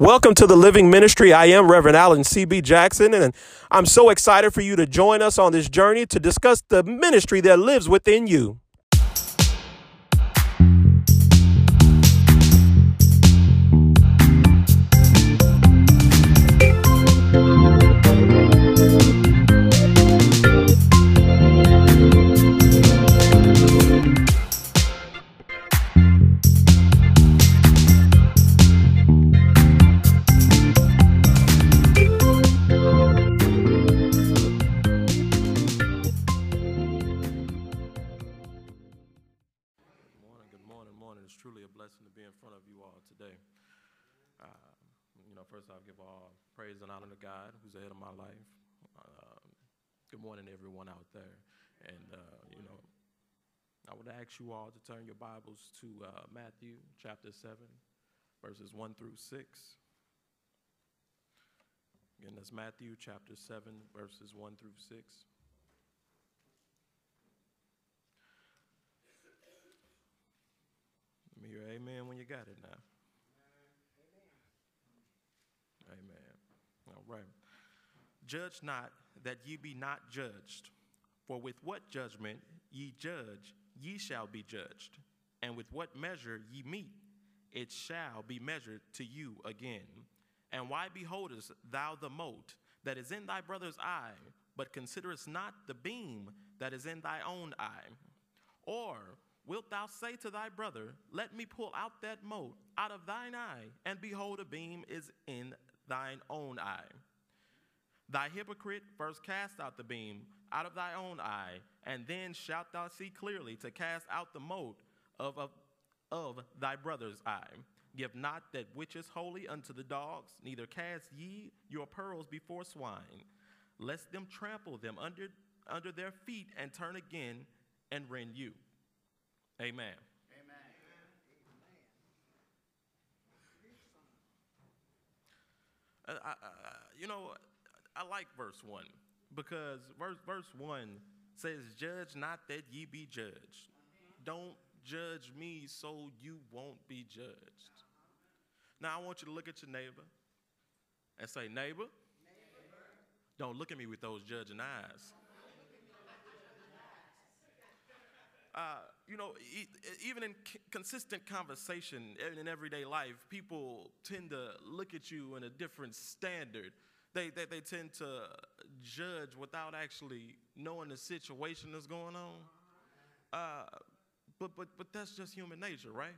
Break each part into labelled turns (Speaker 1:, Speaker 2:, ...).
Speaker 1: Welcome to the Living Ministry. I am Reverend Allen C.B. Jackson, and I'm so excited for you to join us on this journey to discuss the ministry that lives within you. Praise and honor to God who's ahead of my life. Um, good morning, everyone out there. And, uh, you know, I would ask you all to turn your Bibles to uh, Matthew chapter 7, verses 1 through 6. Again, that's Matthew chapter 7, verses 1 through 6. Let me hear amen when you got it now. Amen. Amen. Right. Judge not that ye be not judged. For with what judgment ye judge, ye shall be judged. And with what measure ye meet, it shall be measured to you again. And why beholdest thou the mote that is in thy brother's eye, but considerest not the beam that is in thy own eye? Or wilt thou say to thy brother, Let me pull out that mote out of thine eye, and behold, a beam is in thine own eye? Thy hypocrite, first cast out the beam out of thy own eye, and then shalt thou see clearly to cast out the mote of, of, of thy brother's eye. Give not that which is holy unto the dogs, neither cast ye your pearls before swine, lest them trample them under, under their feet and turn again and rend you. Amen. Uh, I, I, you know, I like verse 1 because verse, verse 1 says, Judge not that ye be judged. Don't judge me so you won't be judged. Now, I want you to look at your neighbor and say, Neighbor, don't look at me with those judging eyes. Uh, you know, even in consistent conversation in everyday life, people tend to look at you in a different standard. They, they, they tend to judge without actually knowing the situation that's going on. Uh, but, but, but that's just human nature, right?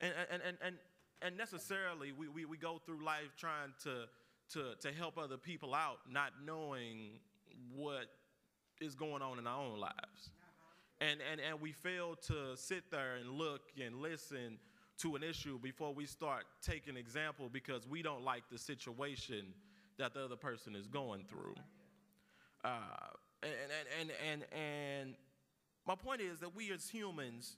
Speaker 1: And, and, and, and, and necessarily, we, we, we go through life trying to, to, to help other people out, not knowing what is going on in our own lives and, and, and we fail to sit there and look and listen to an issue before we start taking example because we don't like the situation that the other person is going through. Uh, and, and, and, and, and my point is that we as humans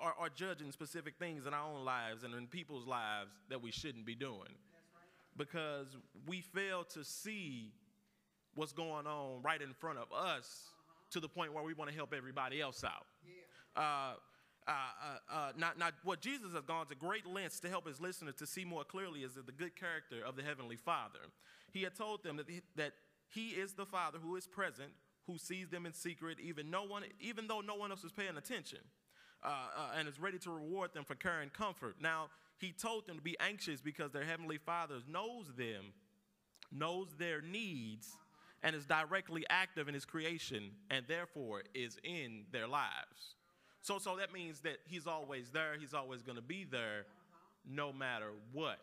Speaker 1: are, are judging specific things in our own lives and in people's lives that we shouldn't be doing because we fail to see what's going on right in front of us to the point where we want to help everybody else out. Uh, uh, uh, uh, not, not what Jesus has gone to great lengths to help his listeners to see more clearly is the good character of the Heavenly Father. He had told them that he, that he is the Father who is present, who sees them in secret, even, no one, even though no one else is paying attention, uh, uh, and is ready to reward them for care and comfort. Now, he told them to be anxious because their Heavenly Father knows them, knows their needs, and is directly active in his creation and therefore is in their lives. So, so that means that he's always there, he's always going to be there no matter what.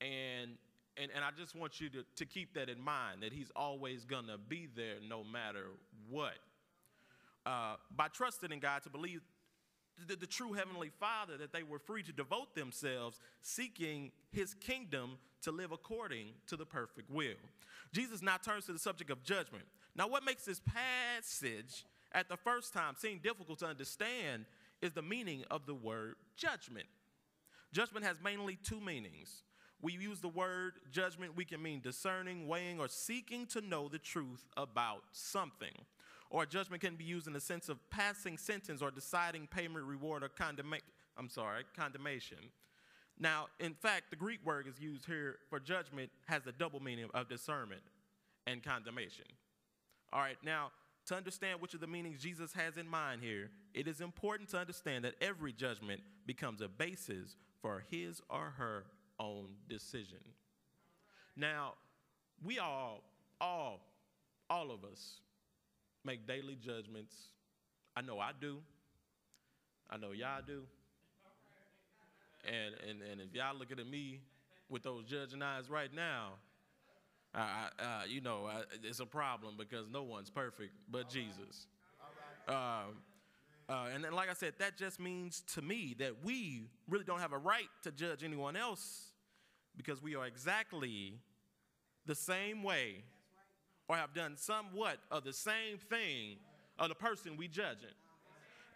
Speaker 1: And, and, and I just want you to, to keep that in mind that he's always going to be there no matter what. Uh, by trusting in God to believe the, the true Heavenly Father, that they were free to devote themselves seeking His kingdom to live according to the perfect will. Jesus now turns to the subject of judgment. Now, what makes this passage at the first time seem difficult to understand is the meaning of the word judgment. Judgment has mainly two meanings. We use the word judgment, we can mean discerning, weighing, or seeking to know the truth about something or judgment can be used in the sense of passing sentence or deciding payment, reward, or condemnation. I'm sorry, condemnation. Now, in fact, the Greek word is used here for judgment has the double meaning of discernment and condemnation. All right, now, to understand which of the meanings Jesus has in mind here, it is important to understand that every judgment becomes a basis for his or her own decision. Now, we all, all, all of us make daily judgments. I know I do. I know y'all do. And, and, and if y'all looking at me with those judging eyes right now, Uh, you know, it's a problem because no one's perfect but Jesus. Um, uh, and then, like I said, that just means to me that we really don't have a right to judge anyone else because we are exactly the same way or have done somewhat of the same thing of the person we judging.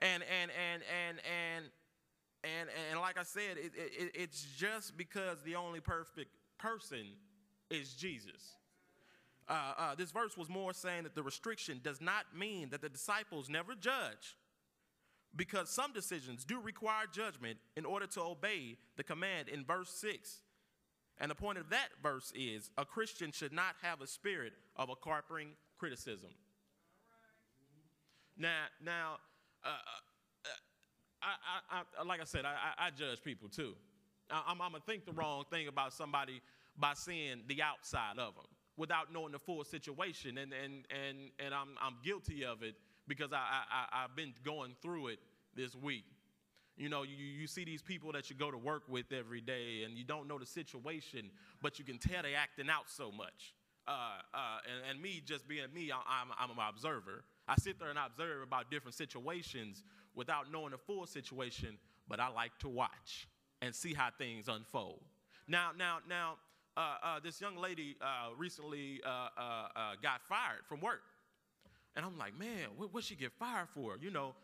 Speaker 1: And, and, and, and, and, and, and like I said, it, it, it's just because the only perfect person is Jesus. Uh, uh, this verse was more saying that the restriction does not mean that the disciples never judge, because some decisions do require judgment in order to obey the command in verse 6. And the point of that verse is a Christian should not have a spirit of a carping criticism. Now, now, uh, uh I, I, I, like I said, I, judge people too. I'm, I'm gonna think the wrong thing about somebody by seeing the outside of them without knowing the full situation. And, and, and, and I'm, I'm guilty of it because I, I, I've been going through it this week. You know, you, you see these people that you go to work with every day and you don't know the situation, but you can tell they acting out so much. Uh, uh, and, and, me just being me, I'm, I'm an observer. I sit there and observe about different situations without knowing the full situation, but I like to watch and see how things unfold. Now, now, now, uh, uh, this young lady uh, recently uh, uh, uh, got fired from work. And I'm like, man, what, what she get fired for? You know,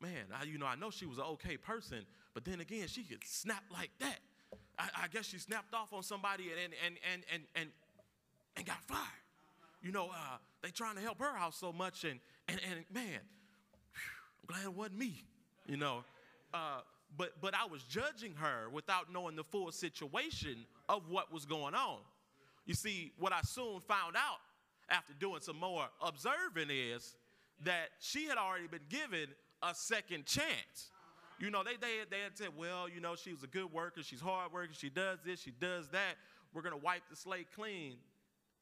Speaker 1: man, I, you know, I know she was an okay person, but then again, she could snap like that. I, I guess she snapped off on somebody and, and, and, and, and, and got fired. You know, they trying to help her out so much, and, and, and man, whew, I'm glad it wasn't me, you know. But, but I was judging her without knowing the full situation of what was going on. You see, what I soon found out after doing some more observing is that she had already been given a second chance. You know, they, they, they had said, well, you know, she was a good worker, she's hard she does this, she does that. We're going to wipe the slate clean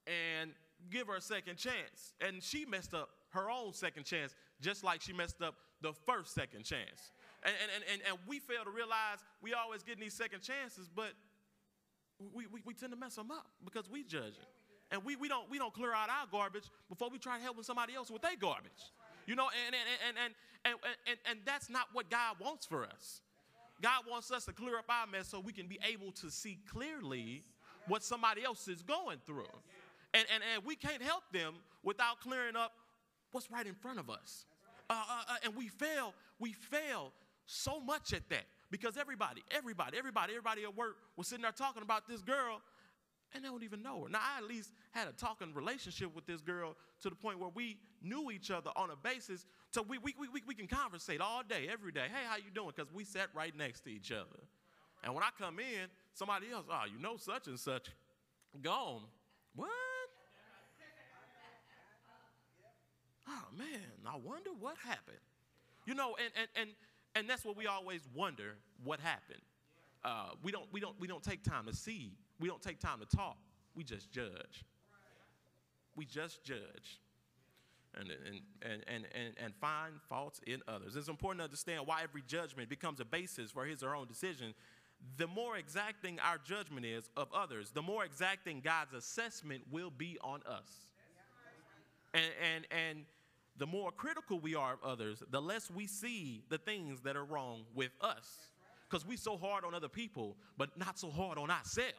Speaker 1: and give her a second chance. And she messed up her own second chance, just like she messed up the first second chance. And, and, and, and we fail to realize we always getting these second chances, but we, we, we tend to mess them up because we judge it. And we, we, don't, we don't clear out our garbage before we try to helping somebody else with their garbage. You know, and, and, and, and, and, and, and that's not what God wants for us. God wants us to clear up our mess so we can be able to see clearly what somebody else is going through. And, and, and we can't help them without clearing up what's right in front of us. Uh, uh, uh, and we fail, we fail so much at that because everybody, everybody, everybody, everybody at work was sitting there talking about this girl and they don't even know her. Now, I at least had a talking relationship with this girl to the point where we knew each other on a basis so we, we, we, we can conversate all day, every day. Hey, how you doing? Because we sat right next to each other. And when I come in, somebody else, oh, you know such and such, gone. What? Oh, man, I wonder what happened. You know, and, and, and and that's what we always wonder what happened. Uh, we, don't, we, don't, we don't take time to see, we don't take time to talk, we just judge. We just judge. And, and, and, and, and, find faults in others. It's important to understand why every judgment becomes a basis for his or her own decision. The more exacting our judgment is of others, the more exacting God's assessment will be on us. And, and, and the more critical we are of others, the less we see the things that are wrong with us. Because we so hard on other people, but not so hard on ourselves.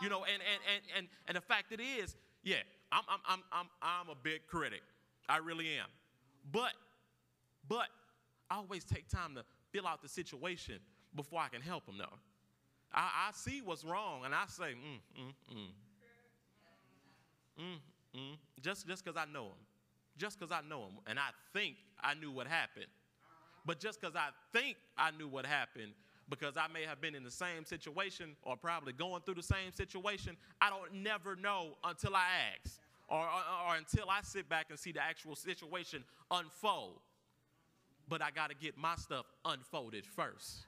Speaker 1: You know, and, and, and, and, and the fact it is, yeah, I'm, I'm, I'm, I'm, I'm a big critic. I really am. But, but I always take time to fill out the situation before I can help them, though. I, I see what's wrong, and I say, mm, mm, mm. Mm, mm, just just because I know them just because I know him and I think I knew what happened. But just because I think I knew what happened because I may have been in the same situation or probably going through the same situation. I don't never know until I ask or, or, or until I sit back and see the actual situation unfold. But I got to get my stuff unfolded first.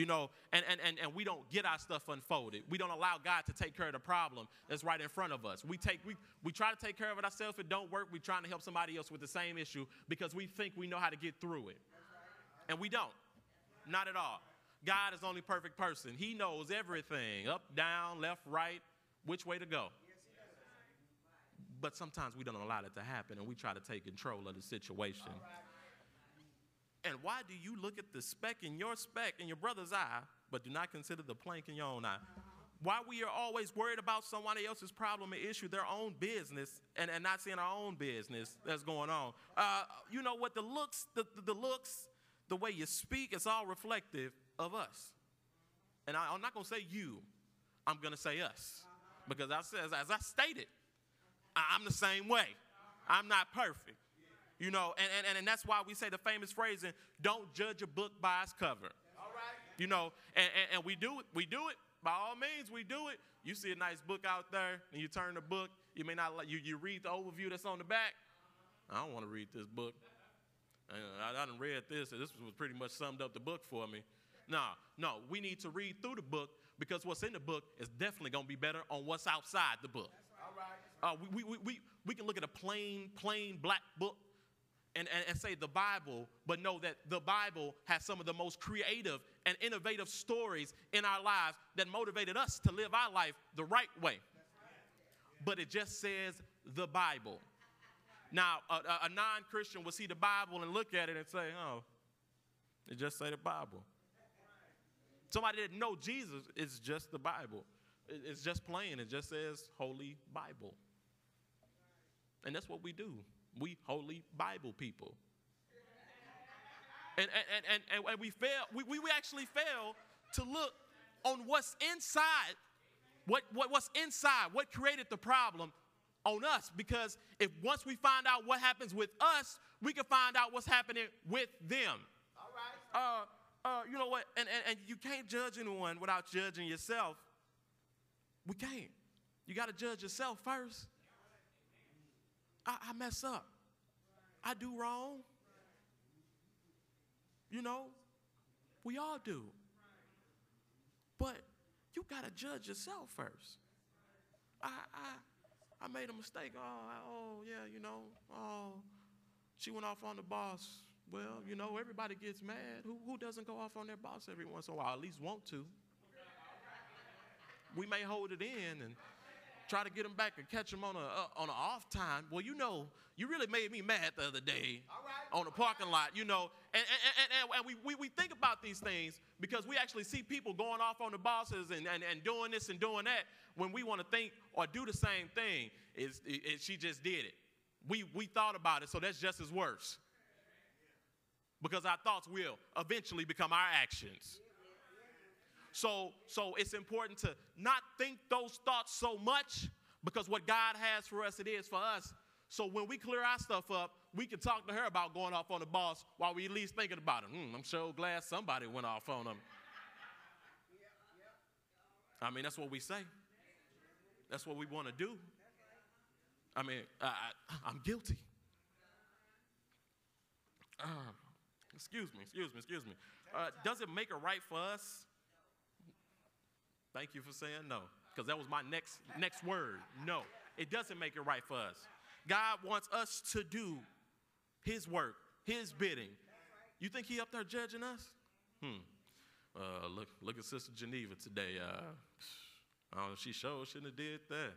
Speaker 1: You know, and, and, and, and we don't get our stuff unfolded. We don't allow God to take care of the problem that's right in front of us. We take we, we try to take care of it ourselves. It don't work, we're trying to help somebody else with the same issue because we think we know how to get through it. And we don't. Not at all. God is the only perfect person. He knows everything up, down, left, right, which way to go. But sometimes we don't allow that to happen and we try to take control of the situation. And why do you look at the speck in your speck in your brother's eye, but do not consider the plank in your own eye? Why we are always worried about somebody else's problem and issue, their own business, and, and not seeing our own business that's going on. Uh, you know what? The looks, the, the, the looks, the way you speak, it's all reflective of us. And I, am not going to say you, I'm going to say us. Because I says, as I stated, I'm the same way. I'm not perfect. You know, and, and, and that's why we say the famous phrasing, don't judge a book by its cover. All right. You know, and, and, and we do it, we do it. By all means, we do it. You see a nice book out there, and you turn the book. You may not like you, you read the overview that's on the back. I don't want to read this book. I, I done read this, and this was pretty much summed up the book for me. No, no, we need to read through the book because what's in the book is definitely going to be better on what's outside the book. Uh, we, we, we, we can look at a plain, plain black book and, and, and say the Bible, but know that the Bible has some of the most creative and innovative stories in our lives that motivated us to live our life the right way. But it just says the Bible. Now, a, a non Christian will see the Bible and look at it and say, oh, it just say the Bible. Somebody that know Jesus is just the Bible. It's just plain. It just says Holy Bible. And that's what we do. We holy Bible people. And, and, and, and, we fail, we, we actually fail to look on what's inside, what, what, what's inside, what created the problem on us. Because if once we find out what happens with us, we can find out what's happening with them. All right. Uh, uh, you know what? And, and, and you can't judge anyone without judging yourself. We can't. You got to judge yourself first. I, I mess up. I do wrong. You know, we all do. But you got to judge yourself first. I, I, I made a mistake. Oh, oh, yeah, you know, oh, she went off on the boss. Well, you know, everybody gets mad. Who, who doesn't go off on their boss every once in a while? At least want to. We may hold it in and try to get him back and catch him on a uh, on an off time. Well, you know, you really made me mad the other day right. on the parking lot. You know, and and, and, and we, we, we think about these things because we actually see people going off on the bosses and, and, and doing this and doing that when we want to think or do the same thing. Is she just did it? We we thought about it, so that's just as worse. Because our thoughts will eventually become our actions. So, so it's important to not think those thoughts so much because what God has for us, it is for us. So when we clear our stuff up, we can talk to her about going off on the boss while we at least thinking about it. Mm, I'm sure glad somebody went off on him. I mean, that's what we say. That's what we want to do. I mean, I, am guilty. Uh, excuse me, excuse me, excuse me. Uh, does it make it right for us Thank you for saying no, because that was my next next word. No, it doesn't make it right for us. God wants us to do His work, His bidding. You think He up there judging us? Hmm. Uh, look, look at Sister Geneva today. Uh, oh, she sure shouldn't have did that.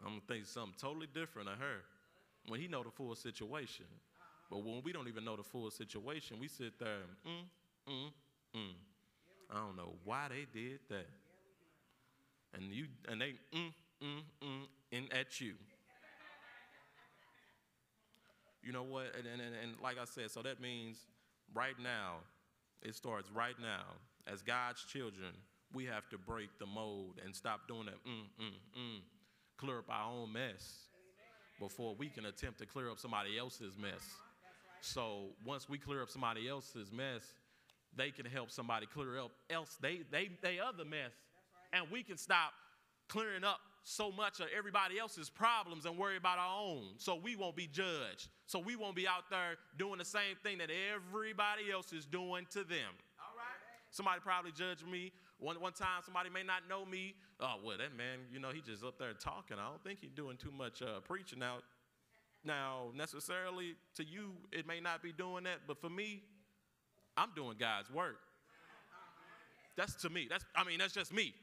Speaker 1: I'm gonna think something totally different of her when he know the full situation. But when we don't even know the full situation, we sit there mm, mm, mm. I don't know why they did that. And you and they mm, mm, mm, in at you. You know what? And, and, and like I said, so that means right now, it starts right now. As God's children, we have to break the mold and stop doing that mm, mm, mm. Clear up our own mess before we can attempt to clear up somebody else's mess. So once we clear up somebody else's mess, they can help somebody clear up else they they they other mess. And we can stop clearing up so much of everybody else's problems and worry about our own. So we won't be judged. So we won't be out there doing the same thing that everybody else is doing to them. All right. Somebody probably judged me. One, one time somebody may not know me. Oh, well, that man, you know, he just up there talking. I don't think he's doing too much uh, preaching out. Now, necessarily to you, it may not be doing that, but for me, I'm doing God's work. That's to me. That's I mean, that's just me.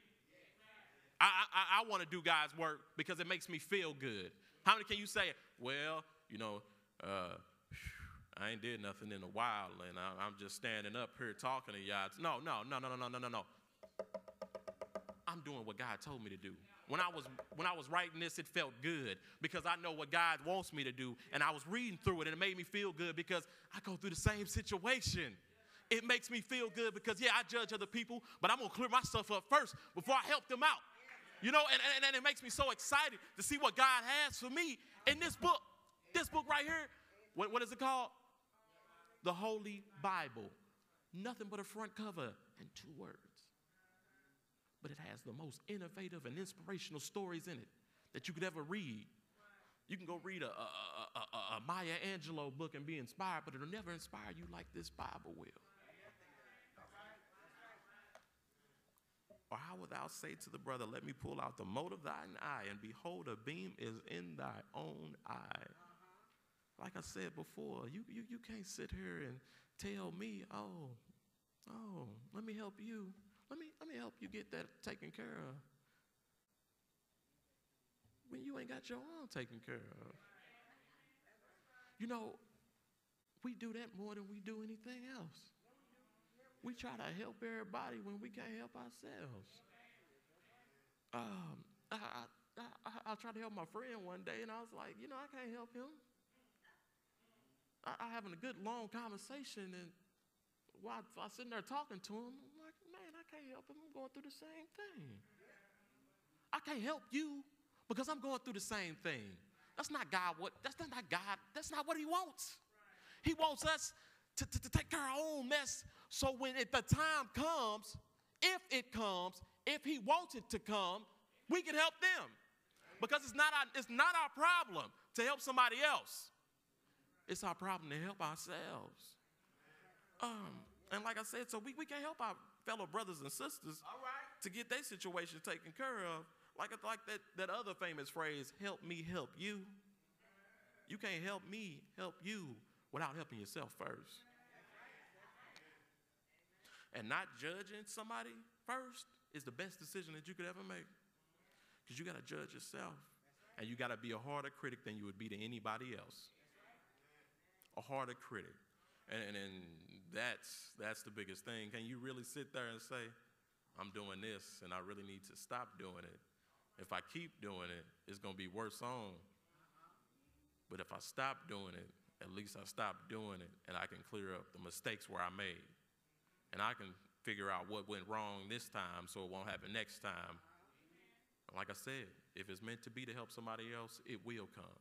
Speaker 1: I, I, I want to do God's work because it makes me feel good. How many can you say, well, you know, uh, I ain't did nothing in a while and I, am just standing up here talking to y'all. No, no, no, no, no, no, no, no. I'm doing what God told me to do. When I was when I was writing this, it felt good because I know what God wants me to do, and I was reading through it, and it made me feel good because I go through the same situation. It makes me feel good because yeah, I judge other people, but I'm gonna clear myself up first before I help them out. You know, and, and, and it makes me so excited to see what God has for me in this book. This book right here. What, what is it called? The Holy Bible. Nothing but a front cover and two words. But it has the most innovative and inspirational stories in it that you could ever read. You can go read a, a, a, a, Maya Angelou book and be inspired, but it'll never inspire you like this Bible will. Or how wilt thou say to the brother, Let me pull out the mote of thine eye, and behold, a beam is in thy own eye? Like I said before, you, you, you can't sit here and tell me, oh, oh, let me help you. Let me, let me help you get that taken care of. When you ain't got your own taken care of. You know, we do that more than we do anything else. We try to help everybody when we can't help ourselves. Um, I, I, I, I tried to help my friend one day, and I was like, you know, I can't help him. I, I having a good long conversation, and while I, I sitting there talking to him, I'm like, man, I can't help him. I'm going through the same thing. I can't help you because I'm going through the same thing. That's not God. What? That's not God. That's not what He wants. He wants us to, to, to take care of our own mess so when the time comes, if it comes, if he wants it to come, we can help them. Because it's not our, it's not our problem to help somebody else. It's our problem to help ourselves. Um, and like I said, so we, we can help our fellow brothers and sisters to get their situation taken care of. Like, like that, that other famous phrase, help me help you. You can't help me help you without helping yourself first. And not judging somebody first is the best decision that you could ever make. Because you got to judge yourself. And you got to be a harder critic than you would be to anybody else. A harder critic. And, and that's, that's the biggest thing. Can you really sit there and say, I'm doing this and I really need to stop doing it? If I keep doing it, it's going to be worse on. But if I stop doing it, at least I stop doing it and I can clear up the mistakes where I made and I can figure out what went wrong this time so it won't happen next time. Like I said, if it's meant to be to help somebody else, it will come.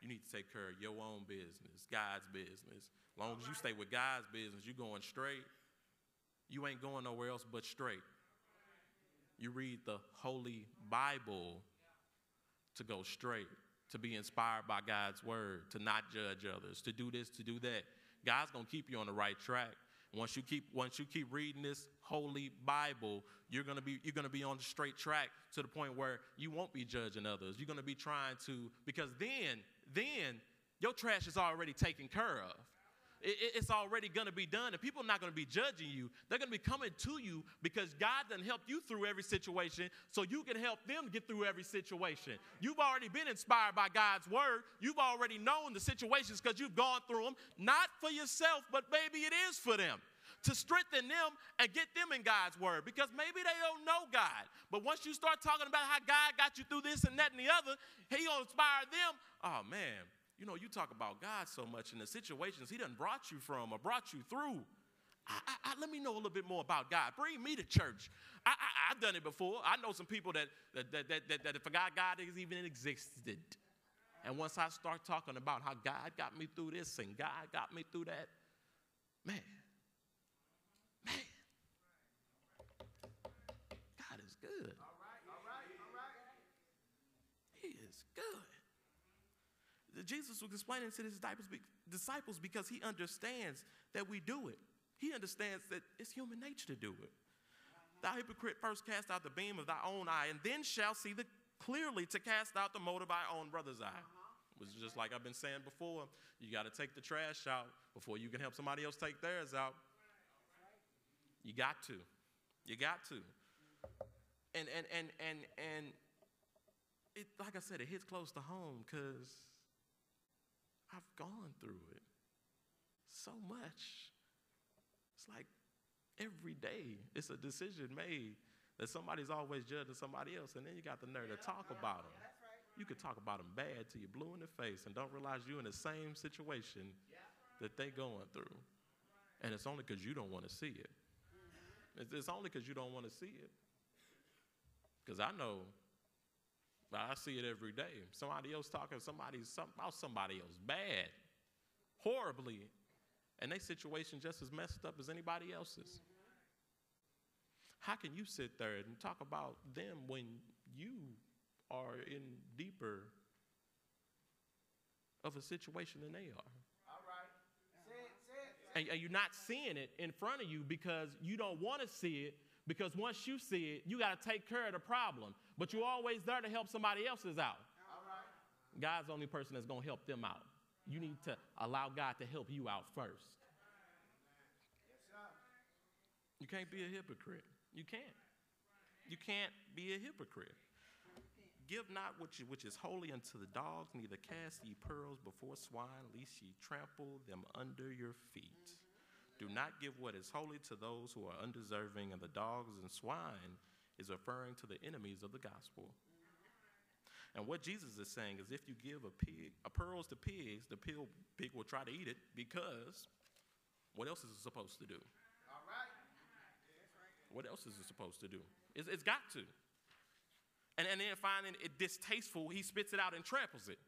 Speaker 1: You need to take care of your own business, God's business. As long as you stay with God's business, you're going straight. You ain't going nowhere else but straight. You read the Holy Bible to go straight, to be inspired by God's word, to not judge others, to do this, to do that. God's going to keep you on the right track. Once you keep once you keep reading this holy Bible, you're gonna be you're gonna be on the straight track to the point where you won't be judging others. You're gonna be trying to because then then your trash is already taken care of. It, it's already going to be done, and people are not going to be judging you. They're going to be coming to you because God doesn't help you through every situation, so you can help them get through every situation. You've already been inspired by God's word. You've already known the situations because you've gone through them, not for yourself, but maybe it is for them to strengthen them and get them in God's word because maybe they don't know God. But once you start talking about how God got you through this and that and the other, He gonna inspire them. Oh man, you know, you talk about God so much in the situations He done brought you from or brought you through. I, I, I, let me know a little bit more about God. Bring me to church. I, have done it before. I know some people that, that, that, that, that, that forgot God even existed. And once I start talking about how God got me through this and God got me through that, man, man, God is good. All right, all right, all right. He is good. Jesus was explaining to his disciples because he understands that we do it. He understands that it's human nature to do it. Thou hypocrite, first cast out the beam of thy own eye, and then shall see the clearly to cast out the mote of thy own brother's eye. Uh-huh. It was just like I've been saying before. You got to take the trash out before you can help somebody else take theirs out. You got to. You got to. And and and and and it like I said, it hits close to home because gone through it so much. It's like every day it's a decision made that somebody's always judging somebody else, and then you got the nerve to talk about them. You could talk about them bad till you're blue in the face and don't realize you're in the same situation that they're going through. And it's only because you don't want to see it. Mm-hmm. It's only because you don't want to see it. Because I know I see it every day. Somebody else talking somebody about somebody else bad, horribly, and their situation just as messed up as anybody else's. How can you sit there and talk about them when you are in deeper of a situation than they are? And you're not seeing it in front of you because you don't want to see it because once you see it, you got to take care of the problem. But you're always there to help somebody else's out.
Speaker 2: All right.
Speaker 1: God's the only person that's going to help them out. You need to allow God to help you out first. You can't be a hypocrite. You can't. You can't be a hypocrite. Give not which, which is holy unto the dogs, neither cast ye pearls before swine, lest ye trample them under your feet. Do not give what is holy to those who are undeserving, and the dogs and swine is referring to the enemies of the gospel. And what Jesus is saying is if you give a pig a pearls to pigs, the pig, pig will try to eat it because what else is it supposed to do?
Speaker 2: All right.
Speaker 1: What else is it supposed to do? it's, it's got to. And, and then finding it distasteful, he spits it out and tramples it.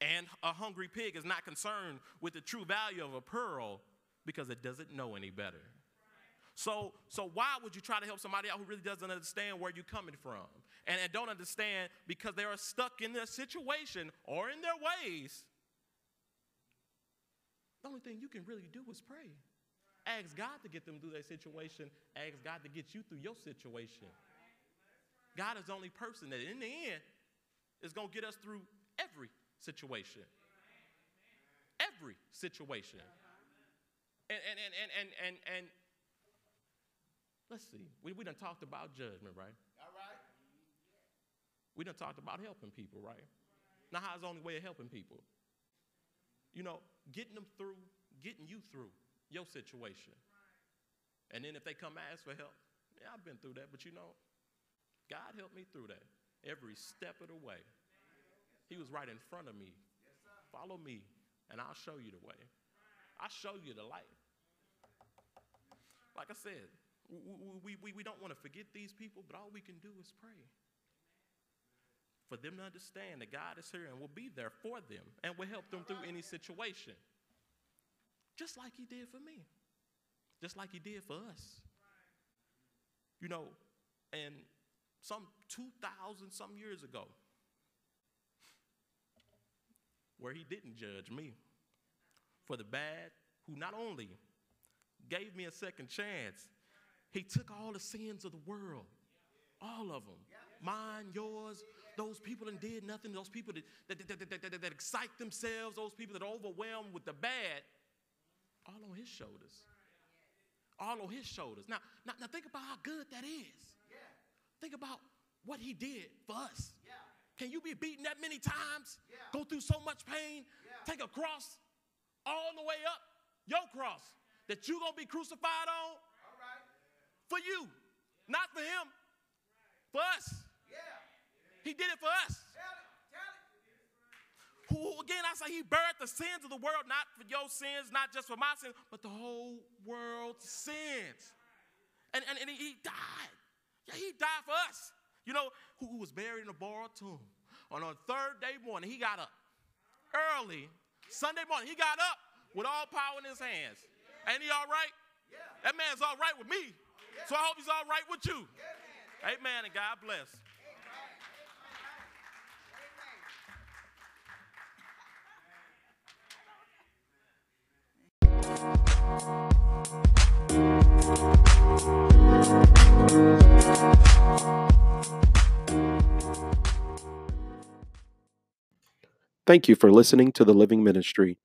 Speaker 1: And a hungry pig is not concerned with the true value of a pearl because it doesn't know any better. So, so why would you try to help somebody out who really doesn't understand where you're coming from and, and don't understand because they are stuck in their situation or in their ways? The only thing you can really do is pray. Ask God to get them through their situation. Ask God to get you through your situation. God is the only person that, in the end, is going to get us through every situation. Every situation. And, and, and, and, and, and, and let's see, we, we done talked about judgment, right?
Speaker 2: All right.
Speaker 1: We done talked about helping people, right? Now, how's the only way of helping people? You know, getting them through, getting you through your situation. And then if they come ask for help, yeah, I've been through that, but you know, God helped me through that every step of the way. He was right in front of me. Follow me, and I'll show you the way. I'll show you the light. Like I said, we, we, we don't want to forget these people, but all we can do is pray. For them to understand that God is here and will be there for them and will help them through any situation. Just like He did for me, just like He did for us. You know, and some 2,000 some years ago, where he didn't judge me for the bad, who not only gave me a second chance, he took all the sins of the world, all of them, mine, yours, those people that did nothing, those people that, that, that, that, that, that excite themselves, those people that are overwhelmed with the bad, all on his shoulders. All on his shoulders. Now, now, now think about how good that is. Think about what he did for us. Can you be beaten that many times? Go through so much pain? Take a cross all the way up, your cross, that you're going to be crucified on
Speaker 2: All right.
Speaker 1: for you, not for him, for us.
Speaker 2: Yeah.
Speaker 1: He did it for us.
Speaker 2: Tell it. Tell it.
Speaker 1: Who, again, I say he buried the sins of the world, not for your sins, not just for my sins, but the whole world's sins. And, and, and he died. Yeah, he died for us. You know, who, was buried in a borrowed tomb. On a third day morning, he got up early, Sunday morning, he got up with all power in his hands. Ain't he all right?
Speaker 2: Yeah.
Speaker 1: That man's all right with me. Yeah. So I hope he's all right with you.
Speaker 2: Yeah, Amen. Amen and God bless.
Speaker 1: Thank you for listening to the Living Ministry.